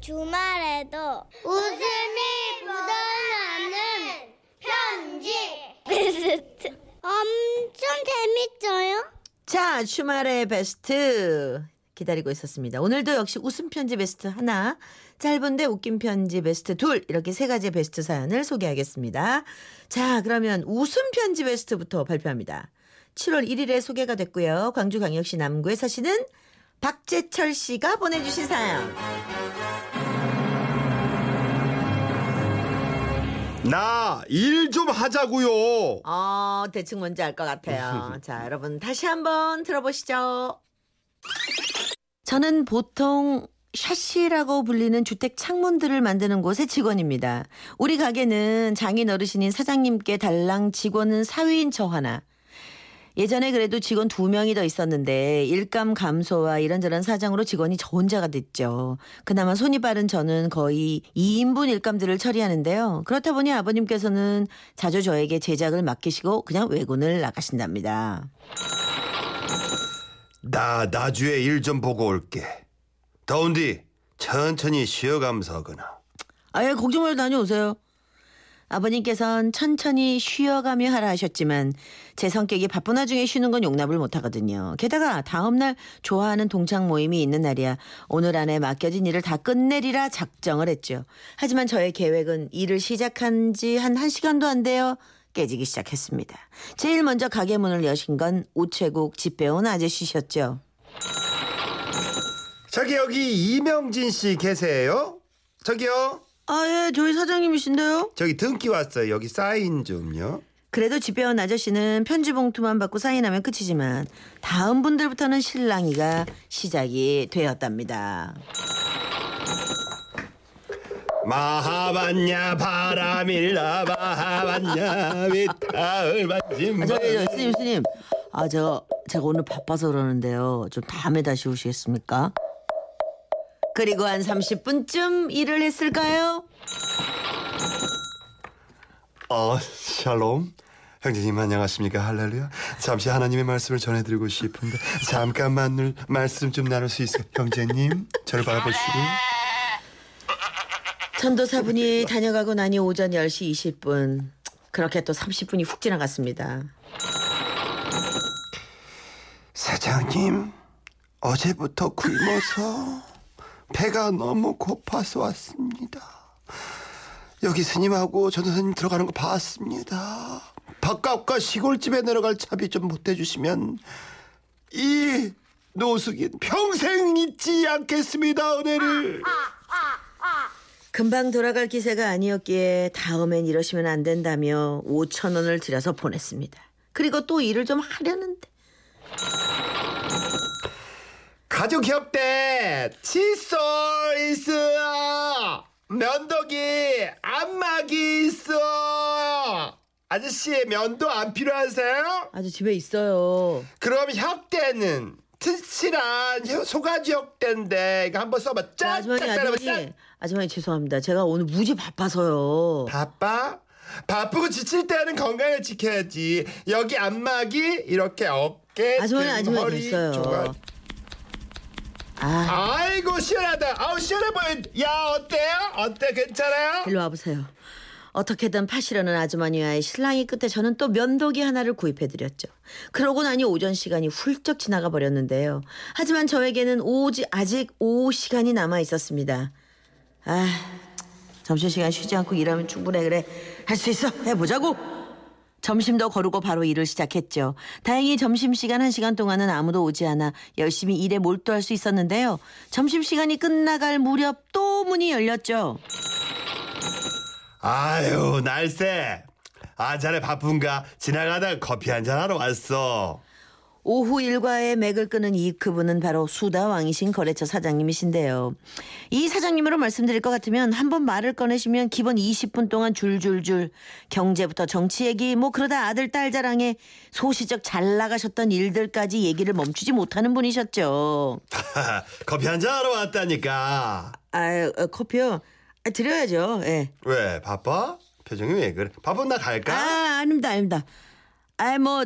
주말에도 웃음이 묻어나는 편지 베스트 엄청 재밌어요. 자, 주말의 베스트 기다리고 있었습니다. 오늘도 역시 웃음 편지 베스트 하나, 짧은데 웃긴 편지 베스트 둘, 이렇게 세 가지 베스트 사연을 소개하겠습니다. 자, 그러면 웃음 편지 베스트부터 발표합니다. 7월 1일에 소개가 됐고요. 광주광역시 남구에 사시는 박재철 씨가 보내주신 사연. 나 일 좀 하자고요. 어, 대충 뭔지 알 것 같아요. 자, 여러분 다시 한번 들어보시죠. 저는 보통 샤시라고 불리는 주택 창문들을 만드는 곳의 직원입니다. 우리 가게는 장인 어르신인 사장님께 달랑 직원은 사위인 저 하나. 예전에 그래도 직원 두 명이 더 있었는데 일감 감소와 이런저런 사정으로 직원이 저 혼자가 됐죠. 그나마 손이 빠른 저는 거의 2인분 일감들을 처리하는데요. 그렇다 보니 아버님께서는 자주 저에게 제작을 맡기시고 그냥 외군을 나가신답니다. 나 나주에 일 좀 보고 올게. 더운디 천천히 쉬어가면서 하거나. 아예 걱정 말고 다녀오세요. 아버님께선 천천히 쉬어가며 하라 하셨지만 제 성격이 바쁜 와중에 쉬는 건 용납을 못하거든요. 게다가 다음날 좋아하는 동창 모임이 있는 날이야 오늘 안에 맡겨진 일을 다 끝내리라 작정을 했죠. 하지만 저의 계획은 일을 시작한 지 한 1시간도 안 돼요. 깨지기 시작했습니다. 제일 먼저 가게 문을 여신 건 우체국 집 배운 아저씨셨죠. 저기 여기 이명진 씨 계세요? 저기요. 아, 예, 저희 사장님이신데요? 저기 등기 왔어요. 여기 사인 좀요. 그래도 집 배운 아저씨는 편지 봉투만 받고 사인하면 끝이지만 다음 분들부터는 실랑이가 시작이 되었답니다. 마하반야 바람일라 마하반야 위타을 반짐 아, 저기 저, 스님 스님 아 제가 제가 오늘 바빠서 그러는데요 좀 다음에 다시 오시겠습니까? 그리고 한 30분쯤 일을 했을까요? 어, 샬롬. 형제님 안녕하십니까 할렐루야. 잠시 하나님의 말씀을 전해드리고 싶은데 잠깐만 말씀 좀 나눌 수 있어요. 형제님 저를 바라보시고. 전도사분이 다녀가고 나니 오전 10시 20분 그렇게 또 30분이 훅 지나갔습니다. 사장님 어제부터 굶어서 배가 너무 고파서 왔습니다. 여기 스님하고 전도사님 들어가는 거 봤습니다. 바깥과 시골집에 내려갈 차비 좀 보태주시면 이 노숙인 평생 잊지 않겠습니다 은혜를. 금방 돌아갈 기세가 아니었기에 다음엔 이러시면 안 된다며 5천 원을 들여서 보냈습니다. 그리고 또 일을 좀 하려는데 가족 협대 칫솔 있어 면도기 안마기 있어 아저씨 면도 안 필요하세요? 아주 집에 있어요. 그럼 협대는 튼실한 혀- 소가지 협대인데 이거 한번 써봐 자, 짠! 아주머니 짠! 짠! 아주머니 짠! 아주머니 죄송합니다. 제가 오늘 무지 바빠서요. 바빠? 바쁘고 지칠 때는 건강을 지켜야지 여기 안마기 이렇게 어깨 아주머니 등, 아주머니 됐어요. 조각. 아, 아이고 시원하다. 아우 시원해 보여. 야 어때요? 어때 괜찮아요? 일로 와보세요. 어떻게든 파시려는 아주머니와의 신랑이 끝에 저는 또 면도기 하나를 구입해드렸죠. 그러고 나니 오전 시간이 훌쩍 지나가 버렸는데요. 하지만 저에게는 오지 아직 오후 시간이 남아 있었습니다. 아, 점심시간 쉬지 않고 일하면 충분해 그래. 할 수 있어. 해보자고. 점심도 거르고 바로 일을 시작했죠. 다행히 점심시간 한시간 동안은 아무도 오지 않아 열심히 일에 몰두할 수 있었는데요. 점심시간이 끝나갈 무렵 또 문이 열렸죠. 아유 날새. 아 자네 바쁜가? 지나가다 커피 한 잔 하러 왔어. 오후 일과에 맥을 끄는 이 그분은 바로 수다 왕이신 거래처 사장님이신데요. 이 사장님으로 말씀드릴 것 같으면 한 번 말을 꺼내시면 기본 20분 동안 줄줄줄 경제부터 정치 얘기 뭐 그러다 아들 딸 자랑에 소시적 잘 나가셨던 일들까지 얘기를 멈추지 못하는 분이셨죠. 커피 한 잔 하러 왔다니까. 아 어, 커피요? 아, 드려야죠. 예. 왜 바빠? 표정이 왜 그래? 바쁜 나 갈까? 아 아닙니다 아닙니다. 아 뭐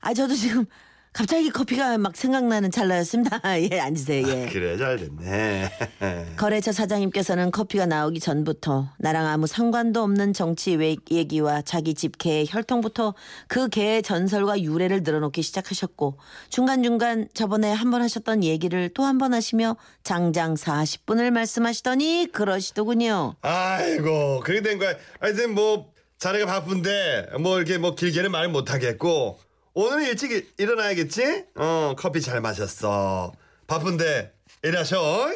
아 저도 지금 갑자기 커피가 막 생각나는 찰나였습니다. 예, 앉으세요. 예. 그래 잘 됐네. 거래처 사장님께서는 커피가 나오기 전부터 나랑 아무 상관도 없는 정치 외- 얘기와 자기 집 개의 혈통부터 그 개의 전설과 유래를 늘어놓기 시작하셨고 중간중간 저번에 한 번 하셨던 얘기를 또 한 번 하시며 장장 40분을 말씀하시더니 그러시더군요. 아이고 그렇게 된 거야. 하여튼 뭐 자네가 바쁜데 뭐 이렇게 뭐 길게는 말 못하겠고 오늘은 일찍 일- 일어나야겠지? 어 커피 잘 마셨어. 바쁜데 일하셔.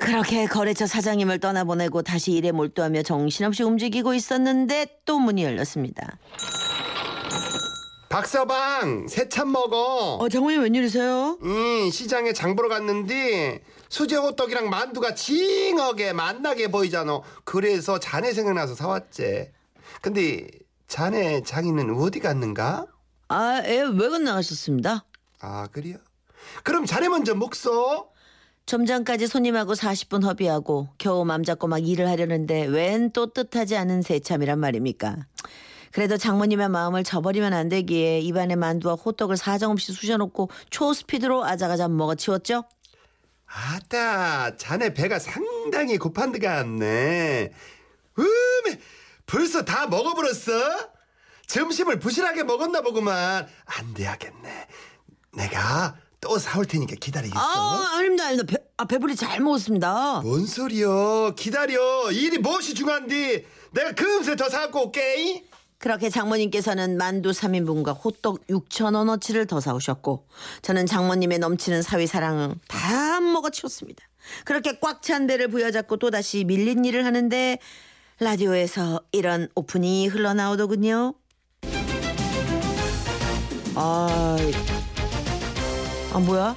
그렇게 거래처 사장님을 떠나보내고 다시 일에 몰두하며 정신없이 움직이고 있었는데 또 문이 열렸습니다. 박서방 새참 먹어. 어 장모님 웬일이세요? 음, 시장에 장 보러 갔는데 수제 호떡이랑 만두가 징하게 맛나게 보이잖아. 그래서 자네 생각나서 사왔지. 근데 자네 장인은 어디 갔는가? 아, 예, 외근 나가셨습니다. 아 그래요? 그럼 자네 먼저 먹소. 좀 전까지 손님하고 40분 협의하고 겨우 맘 잡고 막 일을 하려는데 웬 또 뜻하지 않은 새참이란 말입니까? 그래도 장모님의 마음을 저버리면 안 되기에 입안에 만두와 호떡을 사정없이 쑤셔놓고 초스피드로 아작아작 먹어치웠죠. 아따 자네 배가 상당히 고판 데가 않네. 음에 벌써 다 먹어버렸어? 점심을 부실하게 먹었나 보구만. 안 돼야겠네. 내가 또 사올 테니까 기다리겠어. 아, 아닙니다, 아닙니다. 배, 아, 배불리 잘 먹었습니다. 뭔 소리여 기다려 일이 무엇이 중요한디 내가 금세 더 사갖고 올게 그렇게 장모님께서는 만두 3인분과 호떡 6천원어치를 더 사오셨고 저는 장모님의 넘치는 사위 사랑을 다 먹어치웠습니다. 그렇게 꽉 찬 배를 부여잡고 또다시 밀린 일을 하는데 라디오에서 이런 오프닝이 흘러나오더군요. 아, 아 뭐야?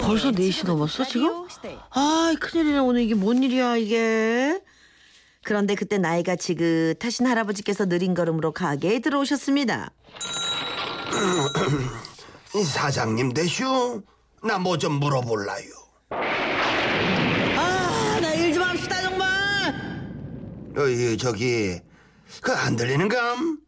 벌써 4시 넘었어 지금? 아 큰일이네 오늘 이게 뭔 일이야 이게 그런데 그때 나이가 지긋하신 할아버지께서 느린 걸음으로 가게에 들어오셨습니다 사장님 되슈 나 뭐 좀 물어볼라요 아나 일 좀 합시다 정말 어이 저기 그 안 들리는감?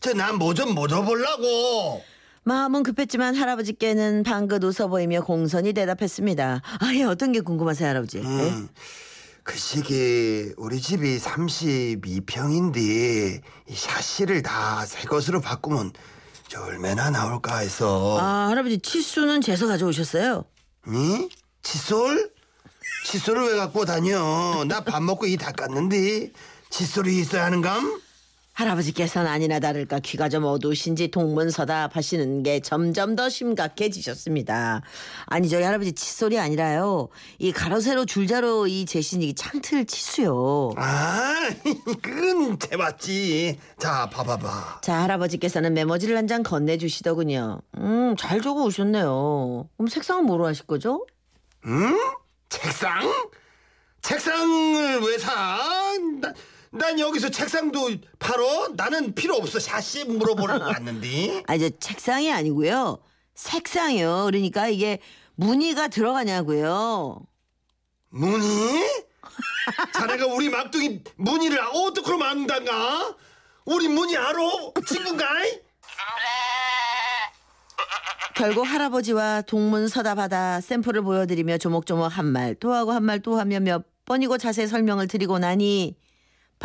저난뭐좀 물어보려고. 마음은 급했지만 할아버지께는 방긋 웃어 보이며 공손히 대답했습니다. 아예 어떤 게 궁금하세요 할아버지? 음, 그 시기 우리 집이 32평인데 이 샤시를 다 새 것으로 바꾸면 저 얼마나 나올까 해서. 아 할아버지 치수는 재서 가져오셨어요? 니? 칫솔? 칫솔을 왜 갖고 다녀? 나 밥 먹고 이 닦았는데 칫솔이 있어야 하는감? 할아버지께서는 아니나 다를까 귀가 좀 어두우신지 동문서답 하시는 게 점점 더 심각해지셨습니다. 아니 저희 할아버지 칫솔이 아니라요. 이 가로세로 줄자로 이 재신 이 창틀 치수요. 아, 그건 재봤지. 자, 봐봐봐. 자 할아버지께서는 메모지를 한 장 건네주시더군요. 음 잘 적어 오셨네요. 그럼 색상은 뭐로 하실 거죠? 응? 책상? 책상을 왜 사? 나, 난 여기서 책상도 팔어? 나는 필요 없어. 샤시 물어보려고 왔는데. 아니 저 책상이 아니고요. 색상이요. 그러니까 이게 무늬가 들어가냐고요. 무늬? 자네가 우리 막둥이 무늬를 어떻게 만든가? 우리 무늬 알아? 친구인가이? 결국 할아버지와 동문서답하다 샘플을 보여드리며 조목조목 한 말 또 하고 한 말 또 하며 몇 번이고 자세히 설명을 드리고 나니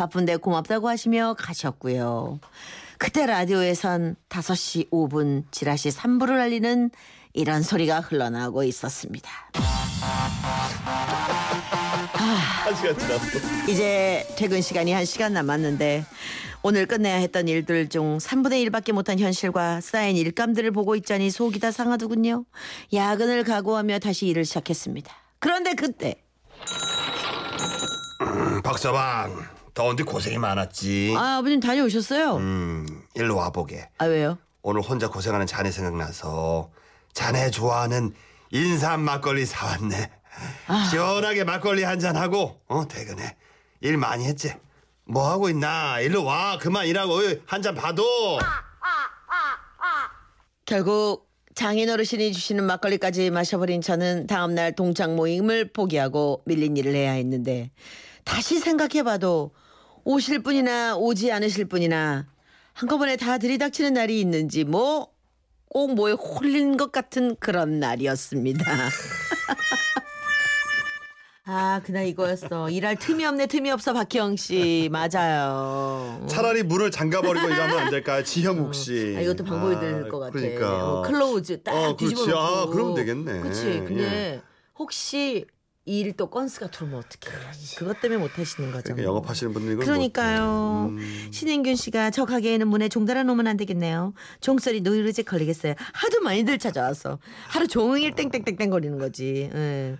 바쁜데 고맙다고 하시며 가셨고요. 그때 라디오에선 5시 5분 지라시 3부를 알리는 이런 소리가 흘러나오고 있었습니다. 한 시간 지났어. 이제 퇴근 시간이 한 시간 남았는데 오늘 끝내야 했던 일들 중 3분의 1밖에 못한 현실과 쌓인 일감들을 보고 있자니 속이 다 상하더군요. 야근을 각오하며 다시 일을 시작했습니다. 그런데 그때 음, 박서방, 더운데 고생이 많았지. 아 아버님 다녀오셨어요? 음, 일로 와보게. 아 왜요? 오늘 혼자 고생하는 자네 생각나서 자네 좋아하는 인삼 막걸리 사왔네. 시원하게 막걸리 한 잔 하고 어 퇴근해. 일 많이 했지. 뭐 하고 있나? 일로 와. 그만 일하고 한 잔 봐도. 결국 장인 어르신이 주시는 막걸리까지 마셔버린 저는 다음날 동창 모임을 포기하고 밀린 일을 해야 했는데 다시 생각해봐도 오실 분이나 오지 않으실 분이나 한꺼번에 다 들이닥치는 날이 있는지 뭐 꼭 뭐에 홀린 것 같은 그런 날이었습니다. 아 그날 이거였어. 일할 틈이 없네 틈이 없어 박희영 씨 맞아요. 차라리 문을 잠가버리고 일하면 안 될까요? 지형욱 씨. 아, 이것도 방법이 아, 될것 같아. 그러니까. 어, close 딱 어. 뒤집어 놓고. 아, 그러면 되겠네. 그렇지. 근데 예. 혹시 이 일 또 건스가 들어오면 어떡해. 그것 때문에 못 하시는 거죠. 그러니까 영업하시는 분들 이건 그러니까요. 뭐, 음. 신행균 씨가 저 가게에는 문에 종 달아놓으면 안 되겠네요. 종소리 노이로제 걸리겠어요. 하도 많이들 찾아와서 하루 종일 땡땡땡땡 거리는 거지. 예.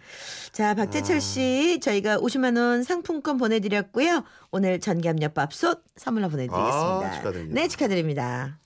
자 박재철 씨 저희가 50만 원 상품권 보내드렸고요. 오늘 전기압력 밥솥 선물로 보내드리겠습니다. 아, 축하드립니다. 네 축하드립니다.